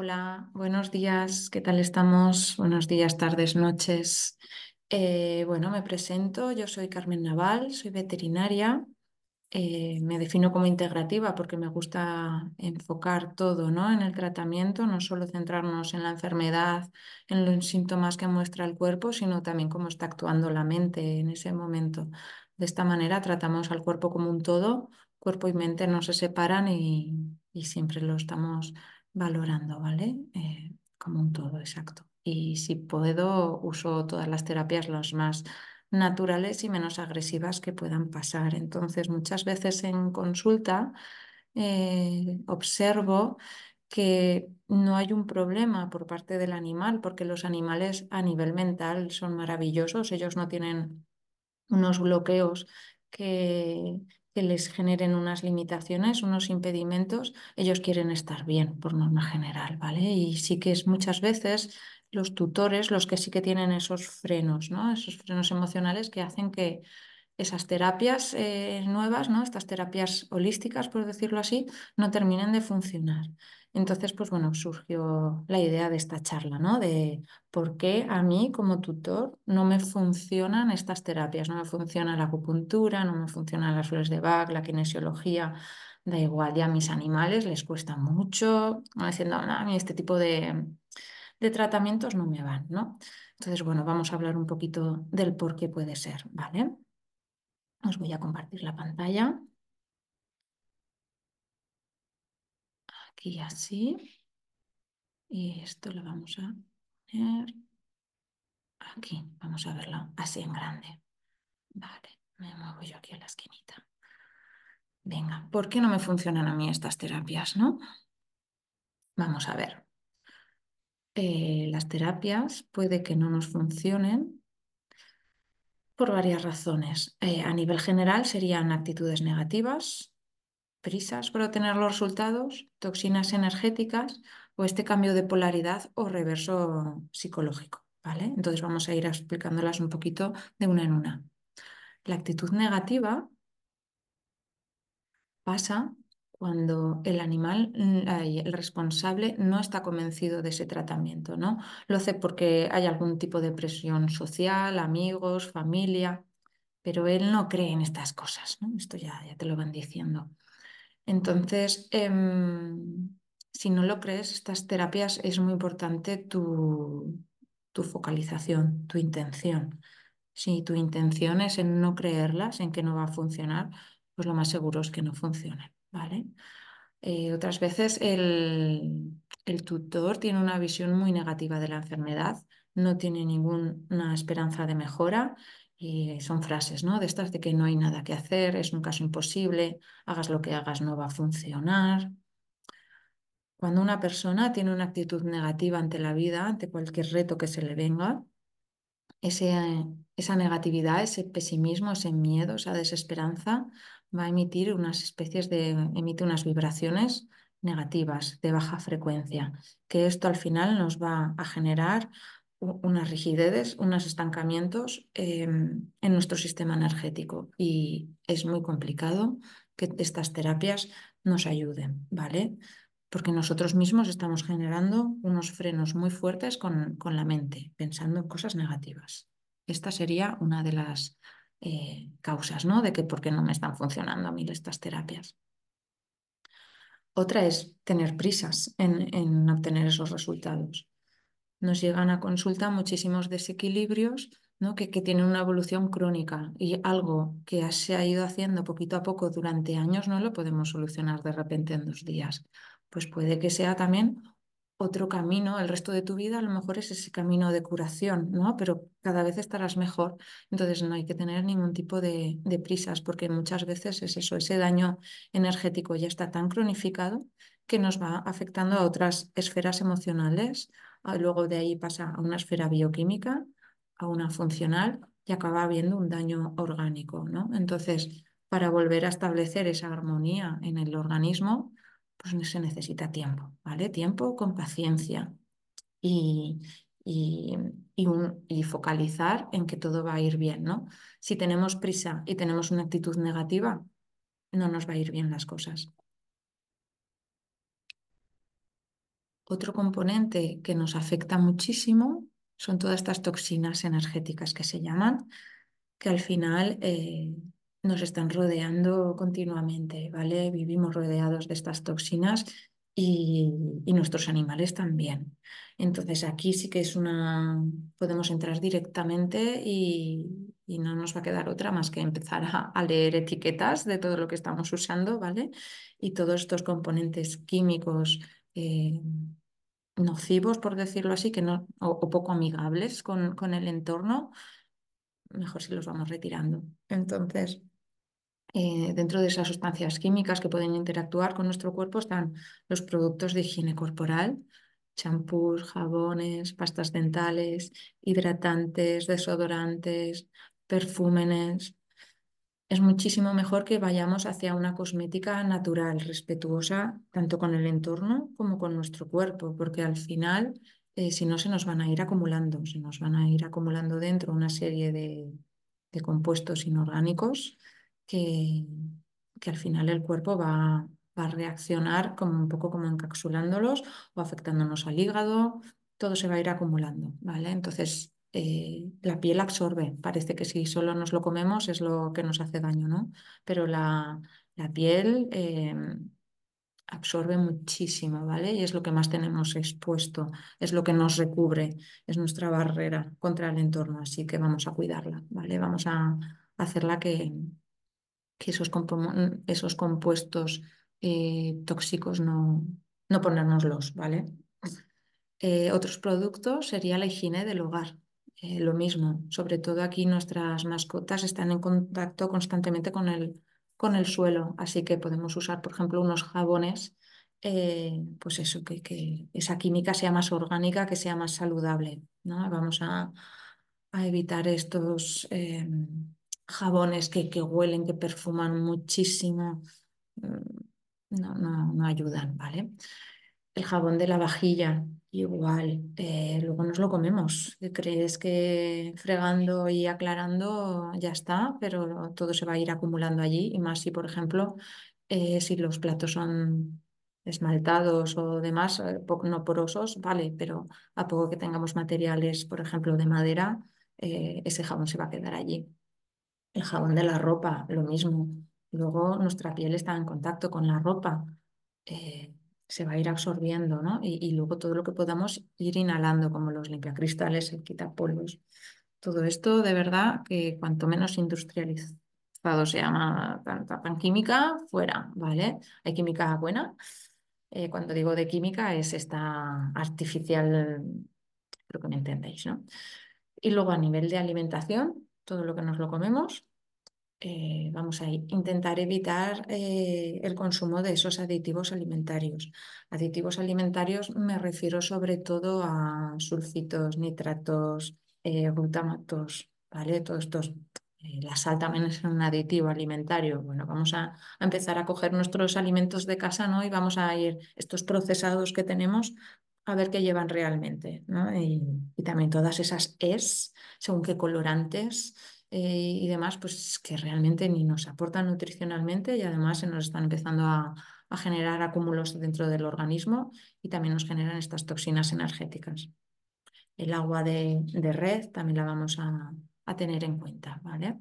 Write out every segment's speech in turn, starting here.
Hola, buenos días, ¿qué tal estamos? Buenos días, tardes, noches. Eh, bueno, me presento, yo soy Carmen Naval, soy veterinaria. Eh, me defino como integrativa porque me gusta enfocar todo, ¿no? en el tratamiento, no solo centrarnos en la enfermedad, en los síntomas que muestra el cuerpo, sino también cómo está actuando la mente en ese momento. De esta manera tratamos al cuerpo como un todo, cuerpo y mente no se separan y, y siempre lo estamos valorando, ¿vale? Eh, como un todo, exacto. Y si puedo, uso todas las terapias las más naturales y menos agresivas que puedan pasar. Entonces, muchas veces en consulta eh, observo que no hay un problema por parte del animal, porque los animales a nivel mental son maravillosos, ellos no tienen unos bloqueos que, que les generen unas limitaciones, unos impedimentos, ellos quieren estar bien por norma general, ¿vale? Y sí que es muchas veces los tutores los que sí que tienen esos frenos, ¿no? Esos frenos emocionales que hacen que esas terapias eh, nuevas, ¿no? Estas terapias holísticas, por decirlo así, no terminen de funcionar. Entonces, pues bueno, surgió la idea de esta charla, ¿no? De por qué a mí como tutor no me funcionan estas terapias, no me funciona la acupuntura, no me funcionan las flores de Bach, la kinesiología, da igual, ya a mis animales les cuesta mucho, diciendo, a mí este tipo de, de tratamientos no me van, ¿no? Entonces, bueno, vamos a hablar un poquito del por qué puede ser, ¿vale? Os voy a compartir la pantalla. Aquí así. Y esto lo vamos a poner aquí. Vamos a verlo así en grande. Vale, me muevo yo aquí a la esquinita. Venga, ¿por qué no me funcionan a mí estas terapias, no? Vamos a ver. Eh, las terapias puede que no nos funcionen por varias razones. Eh, a nivel general serían actitudes negativas, prisas por obtener los resultados, toxinas energéticas o este cambio de polaridad o reverso psicológico. ¿vale? Entonces vamos a ir explicándolas un poquito de una en una. La actitud negativa pasa cuando el animal, el responsable, no está convencido de ese tratamiento, ¿no? Lo hace porque hay algún tipo de presión social, amigos, familia, pero él no cree en estas cosas, ¿no? Esto ya, ya te lo van diciendo. Entonces, em, si no lo crees, estas terapias es muy importante tu, tu focalización, tu intención. Si tu intención es en no creerlas, en que no va a funcionar, pues lo más seguro es que no funcione, ¿vale? Eh, otras veces el, el tutor tiene una visión muy negativa de la enfermedad, no tiene ninguna esperanza de mejora y son frases, ¿no? De estas de que no hay nada que hacer, es un caso imposible, hagas lo que hagas, no va a funcionar. Cuando una persona tiene una actitud negativa ante la vida, ante cualquier reto que se le venga, esa negatividad, ese pesimismo, ese miedo, esa desesperanza va a emitir unas especies de, emite unas vibraciones negativas de baja frecuencia, que esto al final nos va a generar unas rigideces, unos estancamientos em, en nuestro sistema energético y es muy complicado que estas terapias nos ayuden, ¿vale? Porque nosotros mismos estamos generando unos frenos muy fuertes con, con la mente, pensando en cosas negativas. Esta sería una de las eh, causas, ¿no? De que por qué no me están funcionando a mí estas terapias. Otra es tener prisas en, en obtener esos resultados nos llegan a consulta muchísimos desequilibrios ¿no? que, que, tienen una evolución crónica y algo que se ha ido haciendo poquito a poco durante años no lo podemos solucionar de repente en dos días. Pues puede que sea también otro camino, el resto de tu vida a lo mejor es ese camino de curación, ¿no? Pero cada vez estarás mejor. Entonces no hay que tener ningún tipo de, prisas porque muchas veces es eso, ese daño energético ya está tan cronificado que nos va afectando a otras esferas emocionales luego de ahí pasa a una esfera bioquímica, a una funcional y acaba habiendo un daño orgánico, ¿no? Entonces, para volver a establecer esa armonía en el organismo, pues se necesita tiempo, ¿vale? Tiempo con paciencia y, y, y, focalizar en que todo va a ir bien, ¿no? Si tenemos prisa y tenemos una actitud negativa, no nos va a ir bien las cosas. Otro componente que nos afecta muchísimo son todas estas toxinas energéticas que se llaman, que al final eh, nos están rodeando continuamente, ¿vale? Vivimos rodeados de estas toxinas y, nuestros animales también. Entonces aquí sí que es una, podemos entrar directamente y, no nos va a quedar otra más que empezar a, leer etiquetas de todo lo que estamos usando, ¿vale? Y todos estos componentes químicos. Eh, nocivos, por decirlo así, que no, o, poco amigables con, con el entorno, mejor si los vamos retirando. Entonces, eh, dentro de esas sustancias químicas que pueden interactuar con nuestro cuerpo están los productos de higiene corporal, champús, jabones, pastas dentales, hidratantes, desodorantes, perfúmenes. Es muchísimo mejor que vayamos hacia una cosmética natural, respetuosa tanto con el entorno como con nuestro cuerpo, porque al final, eh, si no, se nos van a ir acumulando, se nos van a ir acumulando dentro una serie de, de compuestos inorgánicos que, que al final el cuerpo va, va, a reaccionar como un poco como encapsulándolos o afectándonos al hígado, todo se va a ir acumulando, ¿vale? Entonces, eh, la piel absorbe, parece que si solo nos lo comemos es lo que nos hace daño, ¿no? Pero la, la piel... Eh, absorbe muchísimo, ¿vale? Y es lo que más tenemos expuesto, es lo que nos recubre, es nuestra barrera contra el entorno, así que vamos a cuidarla, ¿vale? Vamos a hacerla que, que esos, esos compuestos eh, tóxicos no, no ponérnoslos, ¿vale? Eh, otros productos sería la higiene del hogar. Eh, lo mismo, sobre todo aquí nuestras mascotas están en contacto constantemente con el, con el suelo, así que podemos usar, por ejemplo, unos jabones, pues eso, que, que, esa química sea más orgánica, que sea más saludable. ¿no? Vamos a, a evitar estos jabones que, que huelen, que perfuman muchísimo, mm, no, no, no ayudan, ¿vale? El jabón de la vajilla, igual, eh, luego nos lo comemos. Crees que fregando y aclarando ya está, pero todo se va a ir acumulando allí. Y más si, por ejemplo, eh, si los platos son esmaltados o demás, eh, no porosos, vale, pero a poco que tengamos materiales, por ejemplo, de madera, ese jabón se va a quedar allí. El jabón de la ropa, lo mismo. Luego nuestra piel está en contacto con la ropa, eh, se va a ir absorbiendo, ¿no? Y, luego todo lo que podamos ir inhalando, como los limpiacristales, el quitapolvos. Todo esto, de verdad, que cuanto menos industrializado se llama tanta tan química, fuera, ¿vale? Hay química buena. Eh, cuando digo de química es esta artificial, creo que me entendéis, ¿no? Y luego a nivel de alimentación, todo lo que nos lo comemos, eh, vamos a intentar evitar eh, el consumo de esos aditivos alimentarios. Aditivos alimentarios me refiero sobre todo a sulfitos, nitratos, eh, glutamatos, ¿vale? Todos estos. la sal también es un aditivo alimentario. Bueno, vamos a, empezar a coger nuestros alimentos de casa, ¿no? Y vamos a ir, estos procesados que tenemos, a ver qué llevan realmente, ¿no? Y, también todas esas es, según qué colorantes eh, y demás, pues que realmente ni nos aportan nutricionalmente y además se nos están empezando a, generar acúmulos dentro del organismo y también nos generan estas toxinas energéticas. El agua de, red también la vamos a, a tener en cuenta, ¿vale?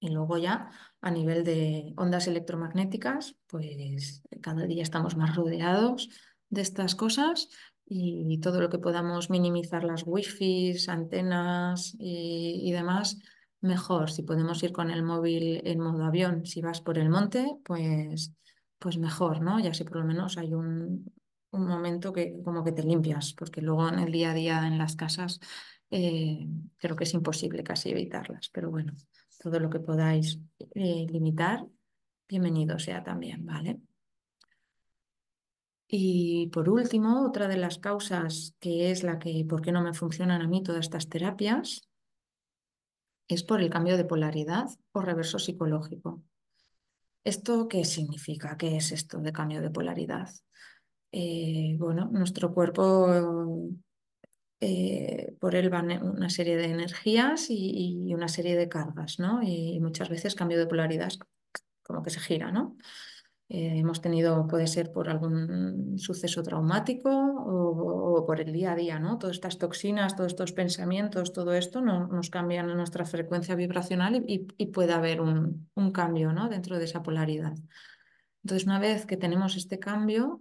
Y luego ya a nivel de ondas electromagnéticas, pues cada día estamos más rodeados de estas cosas y todo lo que podamos minimizar las wifi, antenas y, demás, mejor. Si podemos ir con el móvil en modo avión, si vas por el monte, pues, pues mejor, ¿no? Ya si por lo menos hay un, un momento que como que te limpias, porque luego en el día a día en las casas eh, creo que es imposible casi evitarlas. Pero bueno, todo lo que podáis eh, limitar, bienvenido sea también, ¿vale? Y por último, otra de las causas que es la que, ¿por qué no me funcionan a mí todas estas terapias? es por el cambio de polaridad o reverso psicológico. ¿Esto qué significa? ¿Qué es esto de cambio de polaridad? Eh, bueno, nuestro cuerpo, eh, por él van una serie de energías y, una serie de cargas, ¿no? Y muchas veces cambio de polaridad como que se gira, ¿no? Eh, hemos tenido, puede ser por algún suceso traumático o, por el día a día, ¿no? Todas estas toxinas, todos estos pensamientos, todo esto no, nos cambian nuestra frecuencia vibracional y, puede haber un, un cambio, ¿no? Dentro de esa polaridad. Entonces, una vez que tenemos este cambio,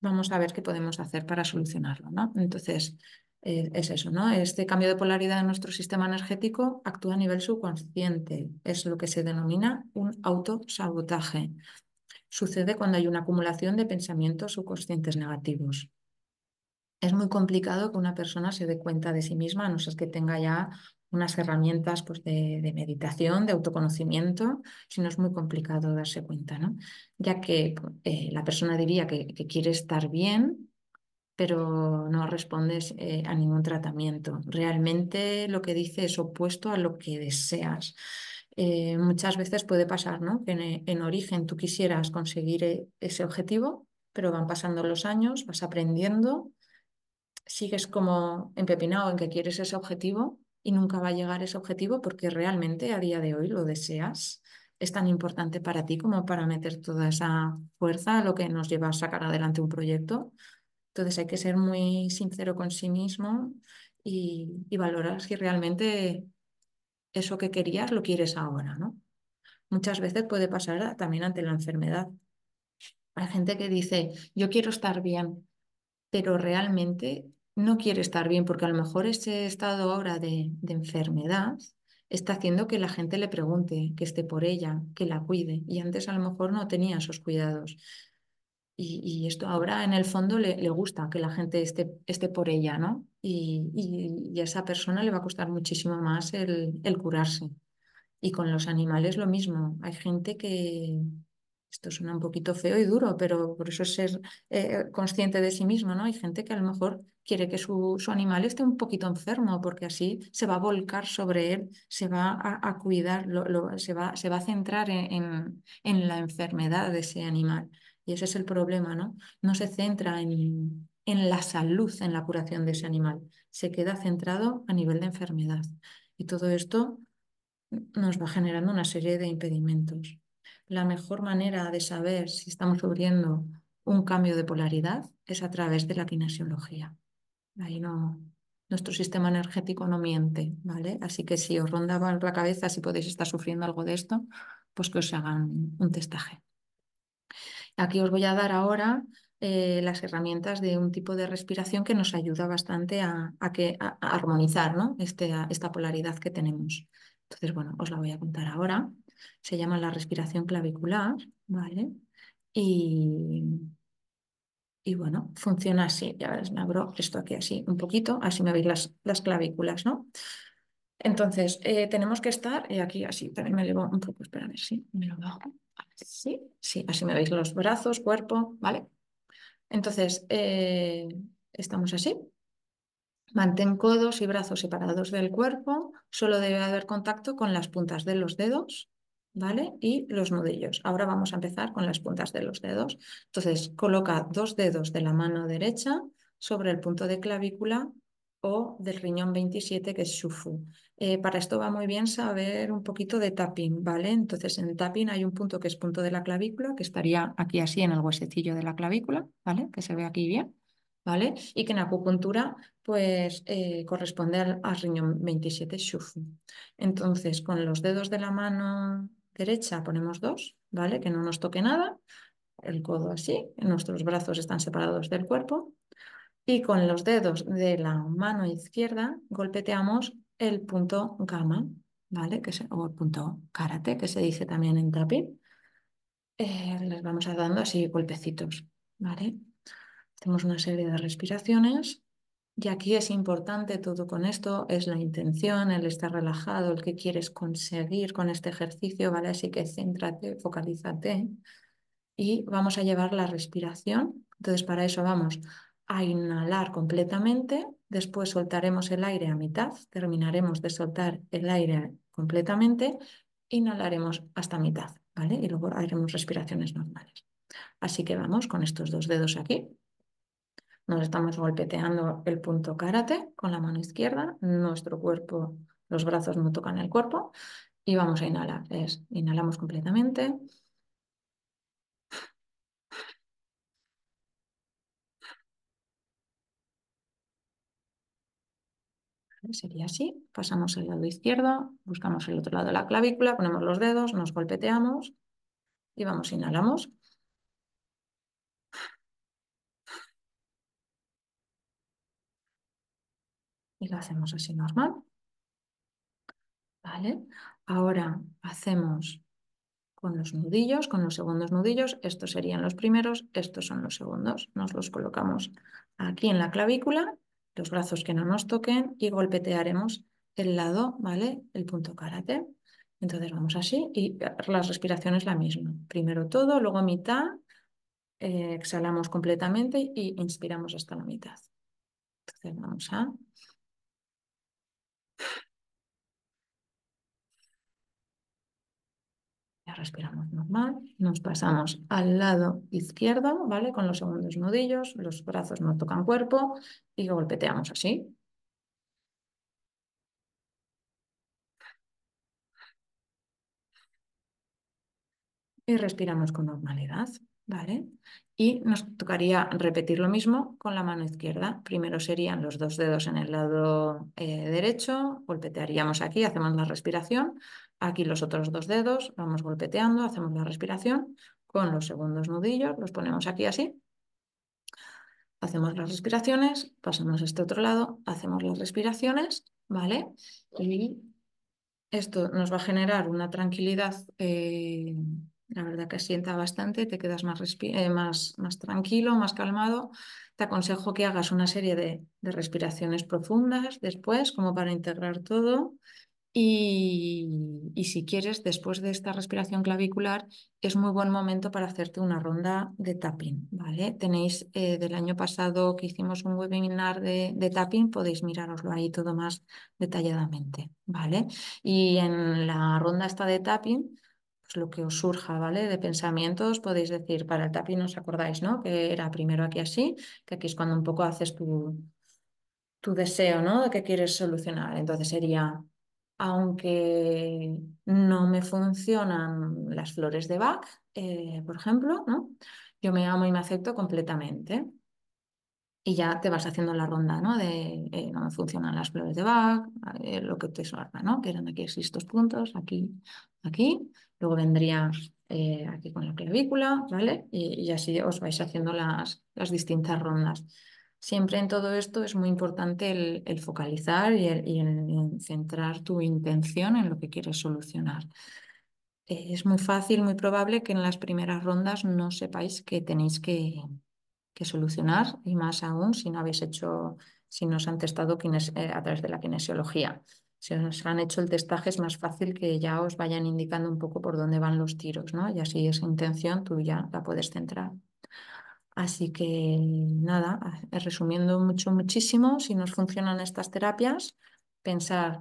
vamos a ver qué podemos hacer para solucionarlo, ¿no? Entonces, eh, es eso, ¿no? Este cambio de polaridad en nuestro sistema energético actúa a nivel subconsciente, es lo que se denomina un autosabotaje. Sucede cuando hay una acumulación de pensamientos subconscientes negativos. Es muy complicado que una persona se dé cuenta de sí misma, a no ser que tenga ya unas herramientas pues, de, meditación, de autoconocimiento, si no es muy complicado darse cuenta, ¿no? Ya que eh, la persona diría que, quiere estar bien, pero no respondes eh, a ningún tratamiento. Realmente lo que dice es opuesto a lo que deseas. Eh, muchas veces puede pasar, ¿no? Que en, origen tú quisieras conseguir ese objetivo, pero van pasando los años, vas aprendiendo, sigues como empepinado en que quieres ese objetivo y nunca va a llegar ese objetivo porque realmente a día de hoy lo deseas. Es tan importante para ti como para meter toda esa fuerza a lo que nos lleva a sacar adelante un proyecto. Entonces hay que ser muy sincero con sí mismo y, valorar si realmente eso que querías lo quieres ahora, ¿no? Muchas veces puede pasar también ante la enfermedad. Hay gente que dice, yo quiero estar bien, pero realmente no quiere estar bien porque a lo mejor ese estado ahora de, enfermedad está haciendo que la gente le pregunte, que esté por ella, que la cuide. Y antes a lo mejor no tenía esos cuidados. Y, esto ahora en el fondo le, gusta que la gente esté, esté por ella, ¿no? Y, a esa persona le va a costar muchísimo más el, el curarse. Y con los animales lo mismo. Hay gente que, esto suena un poquito feo y duro, pero por eso es ser eh, consciente de sí mismo, ¿no? Hay gente que a lo mejor quiere que su, animal esté un poquito enfermo, porque así se va a volcar sobre él, se va a, cuidar, se, va, se, va, a centrar en, en, la enfermedad de ese animal. Y ese es el problema, ¿no? No se centra en, en la salud, en la curación de ese animal, se queda centrado a nivel de enfermedad. Y todo esto nos va generando una serie de impedimentos la mejor manera de saber si estamos sufriendo un cambio de polaridad es a través de la kinesiología. Ahí no, nuestro sistema energético no miente, ¿vale? Así que si os rondaba la cabeza si podéis estar sufriendo algo de esto, pues que os hagan un testaje. Aquí os voy a dar ahora eh, las herramientas de un tipo de respiración que nos ayuda bastante a, que, armonizar ¿no? este, esta polaridad que tenemos. Entonces, bueno, os la voy a contar ahora se llama la respiración clavicular, ¿vale? Y, y bueno, funciona así. Ya ves, me abro esto aquí así un poquito, así me veis las, las clavículas, ¿no? Entonces, eh, tenemos que estar, y aquí así, también me elevo un poco, espérame, sí, me lo bajo. Sí, sí, así me veis los brazos, cuerpo, ¿vale? Entonces, eh, estamos así, Mantén codos y brazos separados del cuerpo, solo debe haber contacto con las puntas de los dedos ¿vale? Y los nudillos. Ahora vamos a empezar con las puntas de los dedos. Entonces, coloca dos dedos de la mano derecha sobre el punto de clavícula o del riñón 27, que es Shufu. Eh, para esto va muy bien saber un poquito de tapping, ¿vale? Entonces, en tapping hay un punto que es punto de la clavícula, que estaría aquí así en el huesecillo de la clavícula, ¿vale? Que se ve aquí bien. ¿Vale? Y que en acupuntura pues eh, corresponde al, riñón 27 Shufu. Entonces, con los dedos de la mano derecha ponemos dos, ¿vale? Que no nos toque nada. El codo así, nuestros brazos están separados del cuerpo. Y con los dedos de la mano izquierda golpeteamos el punto gamma, ¿vale? Que o el punto karate, que se dice también en tapping. Eh, les vamos dando así golpecitos, ¿vale? Hacemos una serie de respiraciones y aquí es importante todo con esto, es la intención, el estar relajado, el que quieres conseguir con este ejercicio, ¿vale? Así que céntrate, focalízate y vamos a llevar la respiración. Entonces para eso vamos a inhalar completamente, después soltaremos el aire a mitad, terminaremos de soltar el aire completamente, inhalaremos hasta mitad, ¿vale? Y luego haremos respiraciones normales. Así que vamos con estos dos dedos aquí. Nos estamos golpeteando el punto karate con la mano izquierda, nuestro cuerpo, los brazos no tocan el cuerpo y vamos a inhalar. Es, inhalamos completamente. Sería así, pasamos al lado izquierdo, buscamos el otro lado de la clavícula, ponemos los dedos, nos golpeteamos y vamos, inhalamos. Y lo hacemos así normal. ¿Vale? Ahora hacemos con los nudillos, con los segundos nudillos, estos serían los primeros, estos son los segundos. Nos los colocamos aquí en la clavícula, los brazos que no nos toquen y golpetearemos el lado, ¿vale? El punto karate. Entonces vamos así y la respiración es la misma. Primero todo, luego mitad, eh, exhalamos completamente y inspiramos hasta la mitad. Entonces vamos a Respiramos normal. Nos pasamos al lado izquierdo, ¿vale? Con los segundos nudillos, los brazos no tocan cuerpo y golpeteamos así. Y respiramos con normalidad, ¿vale? Y nos tocaría repetir lo mismo con la mano izquierda. Primero serían los dos dedos en el lado eh, derecho, golpetearíamos aquí, hacemos la respiración. Aquí los otros dos dedos, vamos golpeteando, hacemos la respiración. Con los segundos nudillos los ponemos aquí así. Hacemos las respiraciones, pasamos a este otro lado, hacemos las respiraciones, ¿vale? Y esto nos va a generar una tranquilidad eh, la verdad que sienta bastante, te quedas más, eh, más, más, tranquilo, más calmado. Te aconsejo que hagas una serie de, de respiraciones profundas después, como para integrar todo. Y, si quieres, después de esta respiración clavicular, es muy buen momento para hacerte una ronda de tapping, ¿vale? Tenéis eh, del año pasado que hicimos un webinar de, de, tapping, podéis miraroslo ahí todo más detalladamente, ¿vale? Y en la ronda esta de tapping, pues lo que os surja, ¿vale? De pensamientos, podéis decir, para el tapping os acordáis, ¿no? Que era primero aquí así, que aquí es cuando un poco haces tu, tu deseo, ¿no? De que quieres solucionar. Entonces sería aunque no me funcionan las flores de Bach, eh, por ejemplo, ¿no? yo me amo y me acepto completamente. Y ya te vas haciendo la ronda, ¿no? De eh, no funcionan las flores de Bach, eh, lo que te suena, ¿no? Que eran aquí estos puntos, aquí, aquí. Luego vendría aquí con la clavícula, ¿vale? Y, así os vais haciendo las, las distintas rondas. Siempre en todo esto es muy importante el, focalizar y, el, centrar tu intención en lo que quieres solucionar. Eh, es muy fácil, muy probable que en las primeras rondas no sepáis que tenéis que, solucionar y más aún si no habéis hecho, si nos han testado eh, a través de la kinesiología. Si os han hecho el testaje es más fácil que ya os vayan indicando un poco por dónde van los tiros, ¿no? Y así esa intención tú ya la puedes centrar. Así que nada, resumiendo mucho, muchísimo, si nos funcionan estas terapias, pensar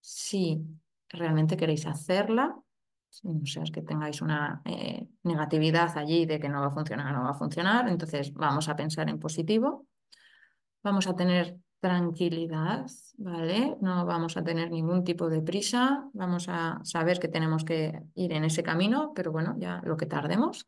si realmente queréis hacerla, no sea que tengáis una eh, negatividad allí de que no va a funcionar, no va a funcionar, entonces vamos a pensar en positivo, vamos a tener tranquilidad, ¿vale? No vamos a tener ningún tipo de prisa, vamos a saber que tenemos que ir en ese camino, pero bueno, ya lo que tardemos.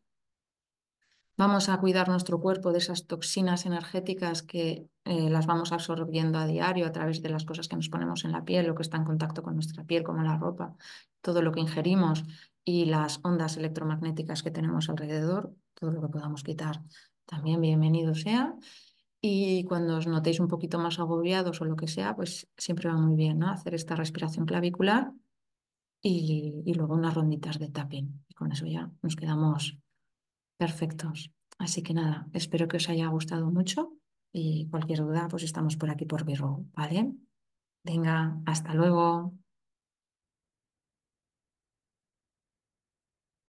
Vamos a cuidar nuestro cuerpo de esas toxinas energéticas que eh, las vamos absorbiendo a diario a través de las cosas que nos ponemos en la piel, lo que está en contacto con nuestra piel, como la ropa, todo lo que ingerimos y las ondas electromagnéticas que tenemos alrededor, todo lo que podamos quitar. También bienvenido sea. Y cuando os notéis un poquito más agobiados o lo que sea, pues siempre va muy bien ¿no? hacer esta respiración clavicular y, y luego unas ronditas de tapping. Y con eso ya nos quedamos Perfectos. Así que nada, espero que os haya gustado mucho y cualquier duda, pues estamos por aquí por Virro, ¿vale? Venga, hasta luego.